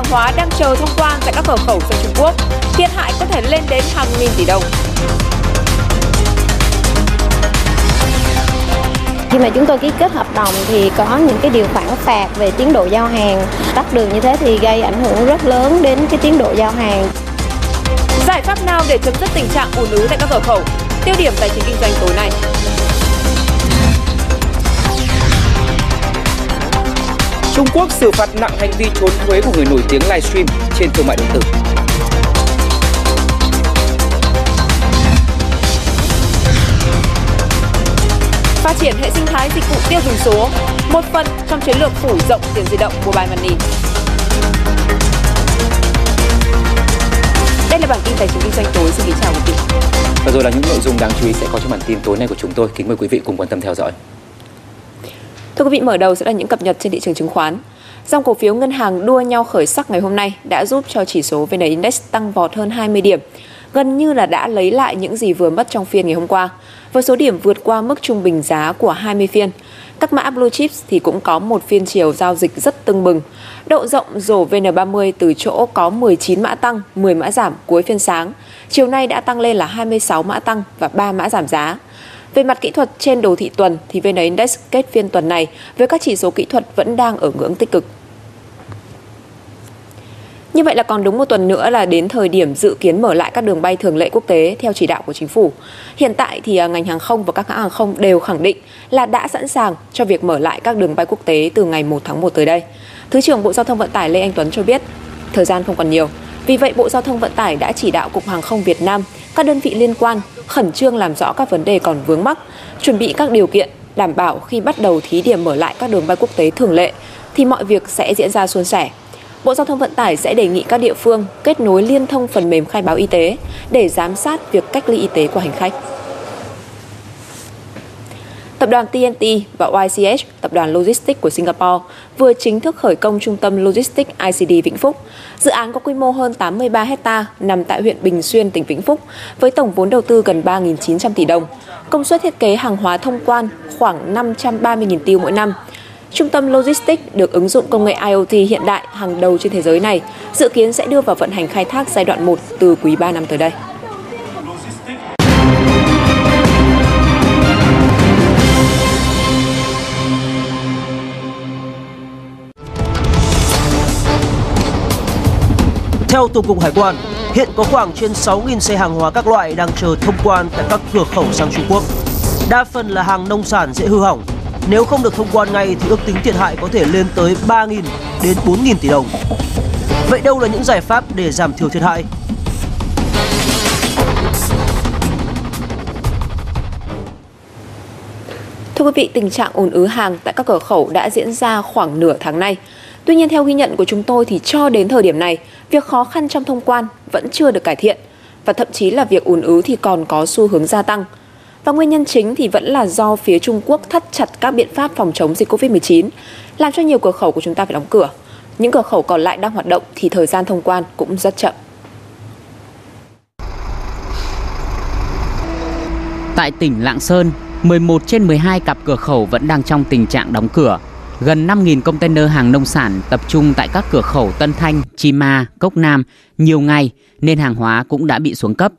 hàng hóa đang chờ thông quan tại các cửa khẩu sang Trung Quốc. Thiệt hại có thể lên đến hàng nghìn tỷ đồng. Khi mà chúng tôi ký kết hợp đồng thì có những cái điều khoản phạt về tiến độ giao hàng. Tắt đường như thế thì gây ảnh hưởng rất lớn đến cái tiến độ giao hàng. Giải pháp nào để chấm dứt tình trạng ùn ứ tại các cửa khẩu? Tiêu điểm tài chính kinh doanh tối nay. Trung Quốc xử phạt nặng hành vi trốn thuế của người nổi tiếng livestream trên thương mại điện tử. Phát triển hệ sinh thái dịch vụ tiêu dùng số, một phần trong chiến lược phủ rộng tiền di động mobile money. Đây là bản tin tài chính kinh doanh tối. Xin kính chào quý vị. Và rồi là những nội dung đáng chú ý sẽ có trong bản tin tối nay của chúng tôi. Kính mời quý vị cùng quan tâm theo dõi. Thưa quý vị, mở đầu sẽ là những cập nhật trên thị trường chứng khoán. Dòng cổ phiếu ngân hàng đua nhau khởi sắc ngày hôm nay đã giúp cho chỉ số VN Index tăng vọt hơn 20 điểm, gần như là đã lấy lại những gì vừa mất trong phiên ngày hôm qua, với số điểm vượt qua mức trung bình giá của 20 phiên. Các mã blue chips thì cũng có một phiên chiều giao dịch rất tưng bừng. Độ rộng rổ VN30 từ chỗ có 19 mã tăng, 10 mã giảm cuối phiên sáng. Chiều nay đã tăng lên là 26 mã tăng và 3 mã giảm giá. Về mặt kỹ thuật trên đồ thị tuần thì VN Index kết phiên tuần này với các chỉ số kỹ thuật vẫn đang ở ngưỡng tích cực. Như vậy là còn đúng một tuần nữa là đến thời điểm dự kiến mở lại các đường bay thường lệ quốc tế theo chỉ đạo của chính phủ. Hiện tại thì à, ngành hàng không và các hãng hàng không đều khẳng định là đã sẵn sàng cho việc mở lại các đường bay quốc tế từ ngày 1 tháng 1 tới đây. Thứ trưởng Bộ Giao thông Vận tải Lê Anh Tuấn cho biết, thời gian không còn nhiều. Vì vậy, Bộ Giao thông Vận tải đã chỉ đạo Cục Hàng không Việt Nam, các đơn vị liên quan khẩn trương làm rõ các vấn đề còn vướng mắc, chuẩn bị các điều kiện đảm bảo khi bắt đầu thí điểm mở lại các đường bay quốc tế thường lệ thì mọi việc sẽ diễn ra suôn sẻ. Bộ Giao thông Vận tải sẽ đề nghị các địa phương kết nối liên thông phần mềm khai báo y tế để giám sát việc cách ly y tế của hành khách. Tập đoàn TNT và YCH, tập đoàn Logistics của Singapore, vừa chính thức khởi công trung tâm Logistics ICD Vĩnh Phúc. Dự án có quy mô hơn 83 hecta nằm tại huyện Bình Xuyên, tỉnh Vĩnh Phúc, với tổng vốn đầu tư gần 3.900 tỷ đồng. Công suất thiết kế hàng hóa thông quan khoảng 530.000 tiêu mỗi năm. Trung tâm Logistics được ứng dụng công nghệ IoT hiện đại hàng đầu trên thế giới này, dự kiến sẽ đưa vào vận hành khai thác giai đoạn 1 từ quý 3 năm tới đây. Theo Tổng cục Hải quan, hiện có khoảng trên 6.000 xe hàng hóa các loại đang chờ thông quan tại các cửa khẩu sang Trung Quốc. Đa phần là hàng nông sản dễ hư hỏng. Nếu không được thông quan ngay thì ước tính thiệt hại có thể lên tới 3.000 đến 4.000 tỷ đồng. Vậy đâu là những giải pháp để giảm thiểu thiệt hại? Thưa quý vị, tình trạng ồn ứ hàng tại các cửa khẩu đã diễn ra khoảng nửa tháng nay. Tuy nhiên theo ghi nhận của chúng tôi thì cho đến thời điểm này, việc khó khăn trong thông quan vẫn chưa được cải thiện và thậm chí là việc ùn ứ thì còn có xu hướng gia tăng. Và nguyên nhân chính thì vẫn là do phía Trung Quốc thắt chặt các biện pháp phòng chống dịch Covid-19, làm cho nhiều cửa khẩu của chúng ta phải đóng cửa. Những cửa khẩu còn lại đang hoạt động thì thời gian thông quan cũng rất chậm. Tại tỉnh Lạng Sơn, 11 trên 12 cặp cửa khẩu vẫn đang trong tình trạng đóng cửa. Gần 5.000 container hàng nông sản tập trung tại các cửa khẩu Tân Thanh, Chi Ma, Cốc Nam nhiều ngày nên hàng hóa cũng đã bị xuống cấp.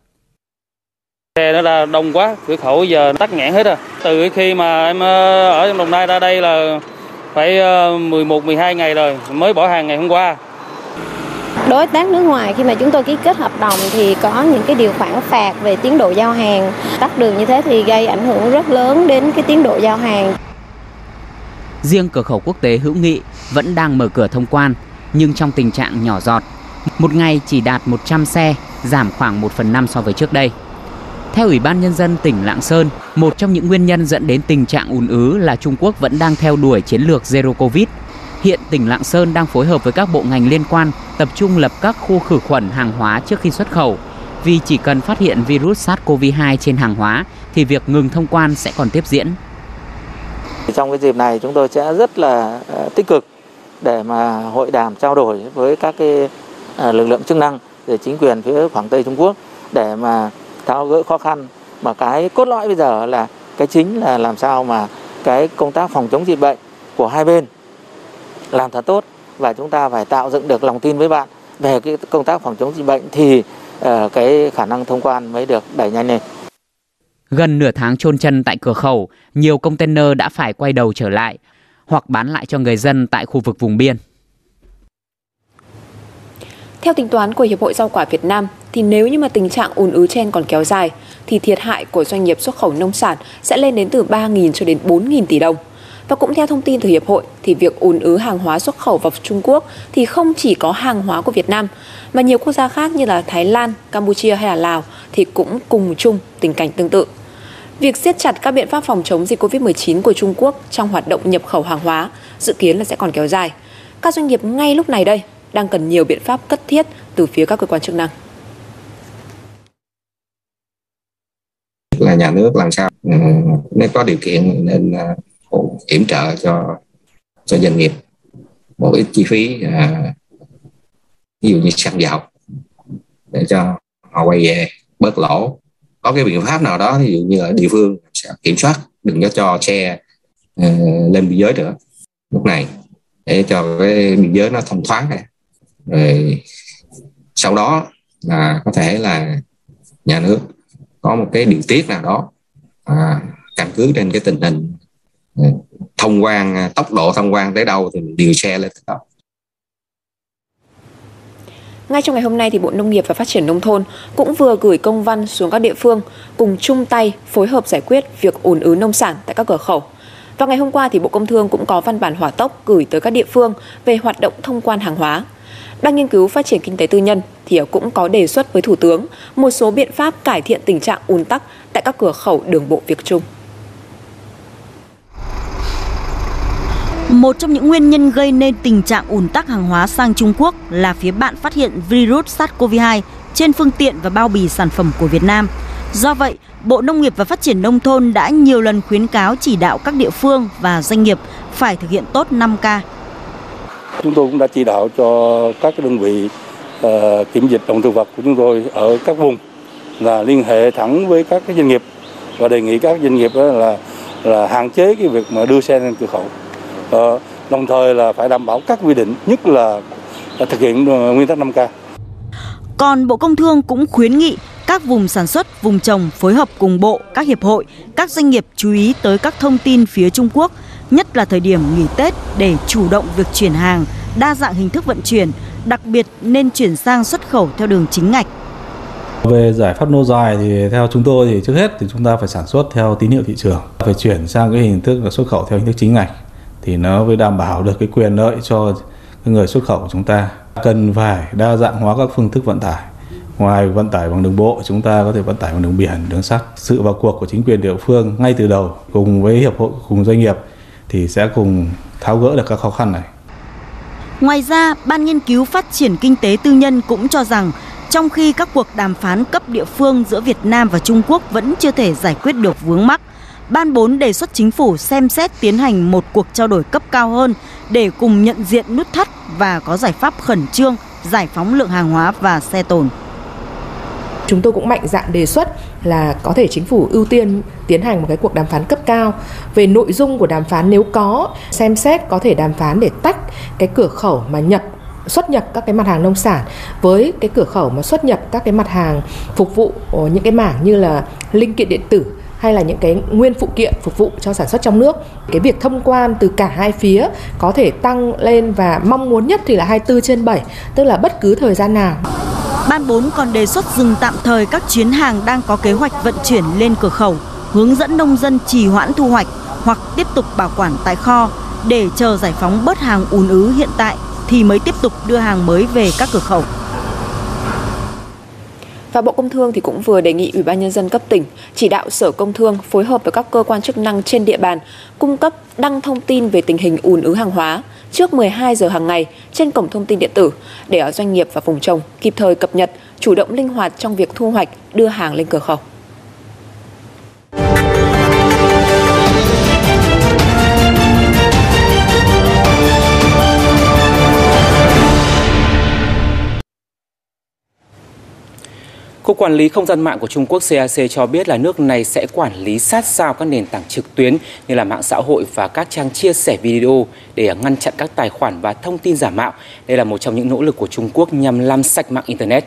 Xe nó là đông quá, cửa khẩu giờ tắc nghẽn hết rồi. Từ khi mà em ờ, ở trong Đồng Nai ra đây là phải 11 ờ, 12 ngày rồi, mới bỏ hàng ngày hôm qua. Đối tác nước ngoài khi mà chúng tôi ký kết hợp đồng thì có những cái điều khoản phạt về tiến độ giao hàng. Tắt đường như thế thì gây ảnh hưởng rất lớn đến cái tiến độ giao hàng. Riêng cửa khẩu quốc tế hữu nghị vẫn đang mở cửa thông quan, nhưng trong tình trạng nhỏ giọt. Một ngày chỉ đạt 100 xe, giảm khoảng 1 phần 5 so với trước đây. Theo Ủy ban Nhân dân tỉnh Lạng Sơn, một trong những nguyên nhân dẫn đến tình trạng ùn ứ là Trung Quốc vẫn đang theo đuổi chiến lược Zero Covid. Hiện tỉnh Lạng Sơn đang phối hợp với các bộ ngành liên quan tập trung lập các khu khử khuẩn hàng hóa trước khi xuất khẩu. Vì chỉ cần phát hiện virus SARS-CoV-2 trên hàng hóa thì việc ngừng thông quan sẽ còn tiếp diễn. Trong cái dịp này chúng tôi sẽ rất là ờ, tích cực để mà hội đàm trao đổi với các cái ờ, lực lượng chức năng về chính quyền phía Quảng Tây Trung Quốc để mà tháo gỡ khó khăn mà cái cốt lõi bây giờ là cái chính là làm sao mà cái công tác phòng chống dịch bệnh của hai bên làm thật tốt và chúng ta phải tạo dựng được lòng tin với bạn về cái công tác phòng chống dịch bệnh thì ờ, cái khả năng thông quan mới được đẩy nhanh lên. Gần nửa tháng chôn chân tại cửa khẩu, nhiều container đã phải quay đầu trở lại hoặc bán lại cho người dân tại khu vực vùng biên. Theo tính toán của Hiệp hội Rau quả Việt Nam, thì nếu như mà tình trạng ùn ứ trên còn kéo dài, thì thiệt hại của doanh nghiệp xuất khẩu nông sản sẽ lên đến từ 3.000 cho đến 4.000 tỷ đồng. Và cũng theo thông tin từ Hiệp hội, thì việc ùn ứ hàng hóa xuất khẩu vào Trung Quốc thì không chỉ có hàng hóa của Việt Nam, mà nhiều quốc gia khác như là Thái Lan, Campuchia hay là Lào thì cũng cùng chung tình cảnh tương tự. Việc siết chặt các biện pháp phòng chống dịch COVID-19 của Trung Quốc trong hoạt động nhập khẩu hàng hóa dự kiến là sẽ còn kéo dài. Các doanh nghiệp ngay lúc này đây đang cần nhiều biện pháp cấp thiết từ phía các cơ quan chức năng. là nhà nước làm sao ừ, nếu có điều kiện nên à, kiểm trợ cho cho doanh nghiệp một ít chi phí à, ví dụ như xăng dầu để cho họ quay về bớt lỗ có cái biện pháp nào đó ví dụ như là địa phương sẽ kiểm soát đừng có cho xe uh, lên biên giới nữa lúc này để cho cái biên giới nó thông thoáng này. Rồi sau đó là có thể là nhà nước có một cái điều tiết nào đó à, căn cứ trên cái tình hình ờ, thông quan tốc độ thông quan tới đâu thì mình điều xe lên tới đó ngay trong ngày hôm nay thì Bộ Nông nghiệp và Phát triển nông thôn cũng vừa gửi công văn xuống các địa phương cùng chung tay phối hợp giải quyết việc ùn ứ nông sản tại các cửa khẩu. Và ngày hôm qua thì Bộ Công Thương cũng có văn bản hỏa tốc gửi tới các địa phương về hoạt động thông quan hàng hóa. Ban nghiên cứu phát triển kinh tế tư nhân thì cũng có đề xuất với Thủ tướng một số biện pháp cải thiện tình trạng ùn tắc tại các cửa khẩu đường bộ Việt Trung. Một trong những nguyên nhân gây nên tình trạng ùn tắc hàng hóa sang Trung Quốc là phía bạn phát hiện virus SARS-CoV-2 trên phương tiện và bao bì sản phẩm của Việt Nam. Do vậy, Bộ Nông nghiệp và Phát triển Nông thôn đã nhiều lần khuyến cáo chỉ đạo các địa phương và doanh nghiệp phải thực hiện tốt 5K Chúng tôi cũng đã chỉ đạo cho các đơn vị uh, kiểm dịch động thực vật của chúng tôi ở các vùng là liên hệ thẳng với các cái doanh nghiệp và đề nghị các doanh nghiệp là là hạn chế cái việc mà đưa xe lên cửa khẩu. Uh, đồng thời là phải đảm bảo các quy định, nhất là thực hiện nguyên tắc 5K. Còn Bộ Công Thương cũng khuyến nghị các vùng sản xuất, vùng trồng phối hợp cùng bộ, các hiệp hội, các doanh nghiệp chú ý tới các thông tin phía Trung Quốc nhất là thời điểm nghỉ Tết để chủ động việc chuyển hàng, đa dạng hình thức vận chuyển, đặc biệt nên chuyển sang xuất khẩu theo đường chính ngạch. Về giải pháp lâu dài thì theo chúng tôi thì trước hết thì chúng ta phải sản xuất theo tín hiệu thị trường, phải chuyển sang cái hình thức là xuất khẩu theo hình thức chính ngạch thì nó mới đảm bảo được cái quyền lợi cho người xuất khẩu của chúng ta. Cần phải đa dạng hóa các phương thức vận tải. Ngoài vận tải bằng đường bộ, chúng ta có thể vận tải bằng đường biển, đường sắt. Sự vào cuộc của chính quyền địa phương ngay từ đầu cùng với hiệp hội cùng doanh nghiệp thì sẽ cùng tháo gỡ được các khó khăn này. Ngoài ra, Ban nghiên cứu phát triển kinh tế tư nhân cũng cho rằng trong khi các cuộc đàm phán cấp địa phương giữa Việt Nam và Trung Quốc vẫn chưa thể giải quyết được vướng mắc, Ban 4 đề xuất chính phủ xem xét tiến hành một cuộc trao đổi cấp cao hơn để cùng nhận diện nút thắt và có giải pháp khẩn trương, giải phóng lượng hàng hóa và xe tồn. Chúng tôi cũng mạnh dạn đề xuất là có thể chính phủ ưu tiên tiến hành một cái cuộc đàm phán cấp cao về nội dung của đàm phán nếu có, xem xét có thể đàm phán để tách cái cửa khẩu mà nhập xuất nhập các cái mặt hàng nông sản với cái cửa khẩu mà xuất nhập các cái mặt hàng phục vụ ờ, những cái mảng như là linh kiện điện tử hay là những cái nguyên phụ kiện phục vụ cho sản xuất trong nước. Cái việc thông quan từ cả hai phía có thể tăng lên và mong muốn nhất thì là 24 trên 7, tức là bất cứ thời gian nào. Ban 4 còn đề xuất dừng tạm thời các chuyến hàng đang có kế hoạch vận chuyển lên cửa khẩu, hướng dẫn nông dân trì hoãn thu hoạch hoặc tiếp tục bảo quản tại kho để chờ giải phóng bớt hàng ùn ứ hiện tại thì mới tiếp tục đưa hàng mới về các cửa khẩu. Và Bộ Công Thương thì cũng vừa đề nghị Ủy ban nhân dân cấp tỉnh chỉ đạo Sở Công Thương phối hợp với các cơ quan chức năng trên địa bàn cung cấp đăng thông tin về tình hình ùn ứ hàng hóa trước 12 giờ hàng ngày trên cổng thông tin điện tử để ở doanh nghiệp và vùng trồng kịp thời cập nhật, chủ động linh hoạt trong việc thu hoạch, đưa hàng lên cửa khẩu. Cục Quản lý Không gian mạng của Trung Quốc CAC cho biết là nước này sẽ quản lý sát sao các nền tảng trực tuyến như là mạng xã hội và các trang chia sẻ video để ngăn chặn các tài khoản và thông tin giả mạo. Đây là một trong những nỗ lực của Trung Quốc nhằm làm sạch mạng Internet.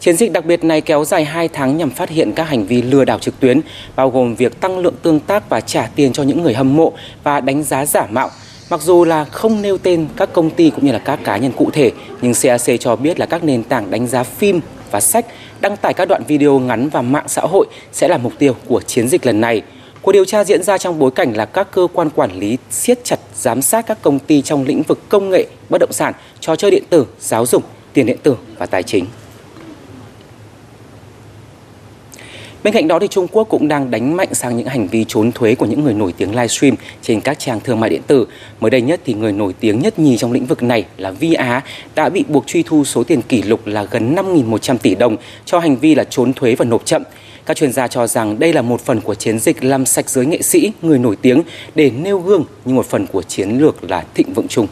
Chiến dịch đặc biệt này kéo dài 2 tháng nhằm phát hiện các hành vi lừa đảo trực tuyến, bao gồm việc tăng lượng tương tác và trả tiền cho những người hâm mộ và đánh giá giả mạo. Mặc dù là không nêu tên các công ty cũng như là các cá nhân cụ thể, nhưng CAC cho biết là các nền tảng đánh giá phim và sách đăng tải các đoạn video ngắn vào mạng xã hội sẽ là mục tiêu của chiến dịch lần này. Cuộc điều tra diễn ra trong bối cảnh là các cơ quan quản lý siết chặt giám sát các công ty trong lĩnh vực công nghệ, bất động sản, trò chơi điện tử, giáo dục, tiền điện tử và tài chính. Bên cạnh đó thì Trung Quốc cũng đang đánh mạnh sang những hành vi trốn thuế của những người nổi tiếng livestream trên các trang thương mại điện tử. Mới đây nhất thì người nổi tiếng nhất nhì trong lĩnh vực này là Vi Á đã bị buộc truy thu số tiền kỷ lục là gần 5.100 tỷ đồng cho hành vi là trốn thuế và nộp chậm. Các chuyên gia cho rằng đây là một phần của chiến dịch làm sạch giới nghệ sĩ, người nổi tiếng để nêu gương như một phần của chiến lược là thịnh vượng chung.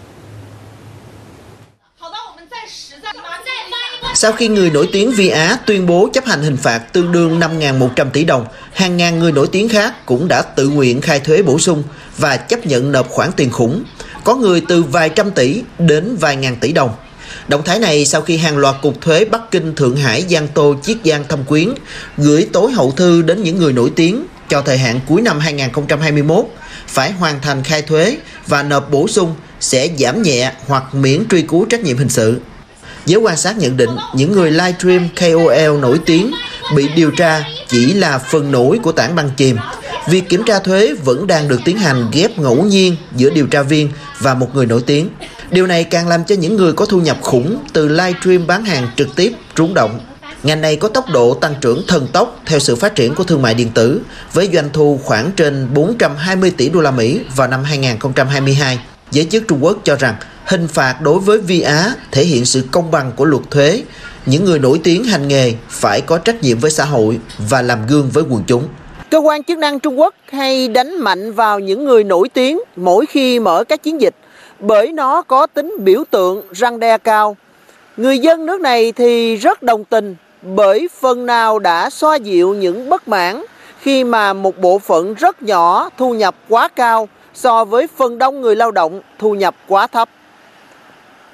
Sau khi người nổi tiếng Vi Á tuyên bố chấp hành hình phạt tương đương 5.100 tỷ đồng, hàng ngàn người nổi tiếng khác cũng đã tự nguyện khai thuế bổ sung và chấp nhận nộp khoản tiền khủng, có người từ vài trăm tỷ đến vài ngàn tỷ đồng. Động thái này sau khi hàng loạt cục thuế Bắc Kinh, Thượng Hải, Giang Tô, Chiết Giang, Thâm Quyến gửi tối hậu thư đến những người nổi tiếng cho thời hạn cuối năm 2021 phải hoàn thành khai thuế và nộp bổ sung sẽ giảm nhẹ hoặc miễn truy cứu trách nhiệm hình sự. Giới quan sát nhận định những người livestream KOL nổi tiếng bị điều tra chỉ là phần nổi của tảng băng chìm. Việc kiểm tra thuế vẫn đang được tiến hành ghép ngẫu nhiên giữa điều tra viên và một người nổi tiếng. Điều này càng làm cho những người có thu nhập khủng từ livestream bán hàng trực tiếp rúng động. Ngành này có tốc độ tăng trưởng thần tốc theo sự phát triển của thương mại điện tử, với doanh thu khoảng trên 420 tỷ đô la Mỹ vào năm 2022. Giới chức Trung Quốc cho rằng hình phạt đối với Vi Á thể hiện sự công bằng của luật thuế. Những người nổi tiếng hành nghề phải có trách nhiệm với xã hội và làm gương với quần chúng. Cơ quan chức năng Trung Quốc hay đánh mạnh vào những người nổi tiếng mỗi khi mở các chiến dịch, bởi nó có tính biểu tượng răng đe cao. Người dân nước này thì rất đồng tình, bởi phần nào đã xoa dịu những bất mãn khi mà một bộ phận rất nhỏ thu nhập quá cao so với phần đông người lao động thu nhập quá thấp.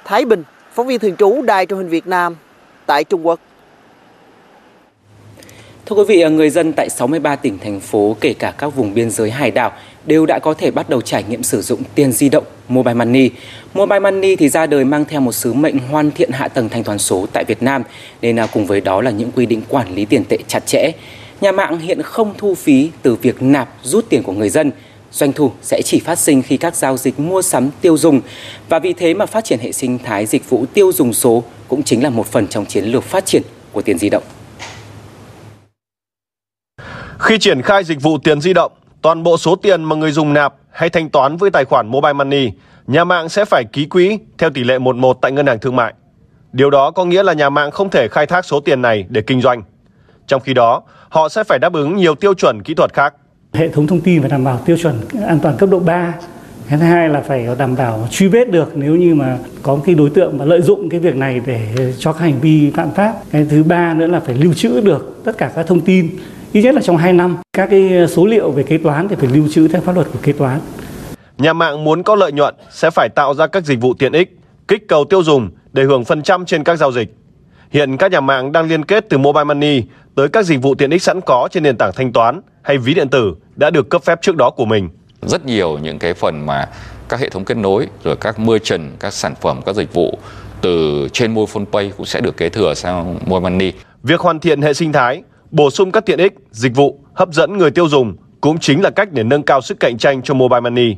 Thái Bình, phóng viên thường trú Đài truyền hình Việt Nam tại Trung Quốc. Thưa quý vị, người dân tại 63 tỉnh thành phố kể cả các vùng biên giới hải đảo đều đã có thể bắt đầu trải nghiệm sử dụng tiền di động Mobile Money. Mobile Money thì ra đời mang theo một sứ mệnh hoàn thiện hạ tầng thanh toán số tại Việt Nam, nên à, cùng với đó là những quy định quản lý tiền tệ chặt chẽ. Nhà mạng hiện không thu phí từ việc nạp rút tiền của người dân, doanh thu sẽ chỉ phát sinh khi các giao dịch mua sắm tiêu dùng và vì thế mà phát triển hệ sinh thái dịch vụ tiêu dùng số cũng chính là một phần trong chiến lược phát triển của tiền di động. Khi triển khai dịch vụ tiền di động, toàn bộ số tiền mà người dùng nạp hay thanh toán với tài khoản Mobile Money, nhà mạng sẽ phải ký quỹ theo tỷ lệ 11 tại ngân hàng thương mại. Điều đó có nghĩa là nhà mạng không thể khai thác số tiền này để kinh doanh. Trong khi đó, họ sẽ phải đáp ứng nhiều tiêu chuẩn kỹ thuật khác. Hệ thống thông tin phải đảm bảo tiêu chuẩn an toàn cấp độ 3. Cái thứ hai là phải đảm bảo truy vết được nếu như mà có cái đối tượng mà lợi dụng cái việc này để cho các hành vi phạm pháp. Cái thứ ba nữa là phải lưu trữ được tất cả các thông tin ít nhất là trong 2 năm. Các cái số liệu về kế toán thì phải lưu trữ theo pháp luật của kế toán. Nhà mạng muốn có lợi nhuận sẽ phải tạo ra các dịch vụ tiện ích, kích cầu tiêu dùng để hưởng phần trăm trên các giao dịch. Hiện các nhà mạng đang liên kết từ Mobile Money tới các dịch vụ tiện ích sẵn có trên nền tảng thanh toán hay ví điện tử đã được cấp phép trước đó của mình. Rất nhiều những cái phần mà các hệ thống kết nối rồi các merchant, các sản phẩm, các dịch vụ từ trên Mobile Pay cũng sẽ được kế thừa sang Mobile Money. Việc hoàn thiện hệ sinh thái, bổ sung các tiện ích, dịch vụ hấp dẫn người tiêu dùng cũng chính là cách để nâng cao sức cạnh tranh cho Mobile Money.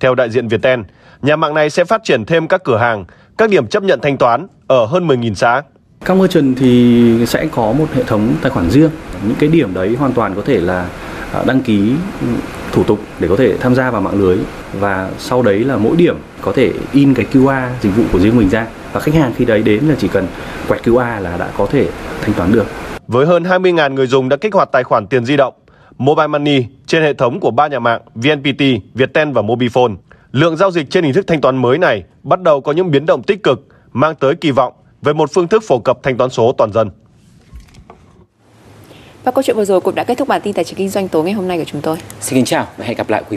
Theo đại diện Viettel, nhà mạng này sẽ phát triển thêm các cửa hàng, các điểm chấp nhận thanh toán ở hơn 10.000 xã. Các merchant thì sẽ có một hệ thống tài khoản riêng. Những cái điểm đấy hoàn toàn có thể là à, đăng ký thủ tục để có thể tham gia vào mạng lưới và sau đấy là mỗi điểm có thể in cái QR dịch vụ của riêng mình ra và khách hàng khi đấy đến là chỉ cần quẹt QR là đã có thể thanh toán được. Với hơn 20.000 người dùng đã kích hoạt tài khoản tiền di động, Mobile Money trên hệ thống của ba nhà mạng VNPT, Viettel và Mobifone, lượng giao dịch trên hình thức thanh toán mới này bắt đầu có những biến động tích cực, mang tới kỳ vọng về một phương thức phổ cập thanh toán số toàn dân. Và câu chuyện vừa rồi cũng đã kết thúc bản tin tài chính kinh doanh tối ngày hôm nay của chúng tôi. Xin kính chào và hẹn gặp lại quý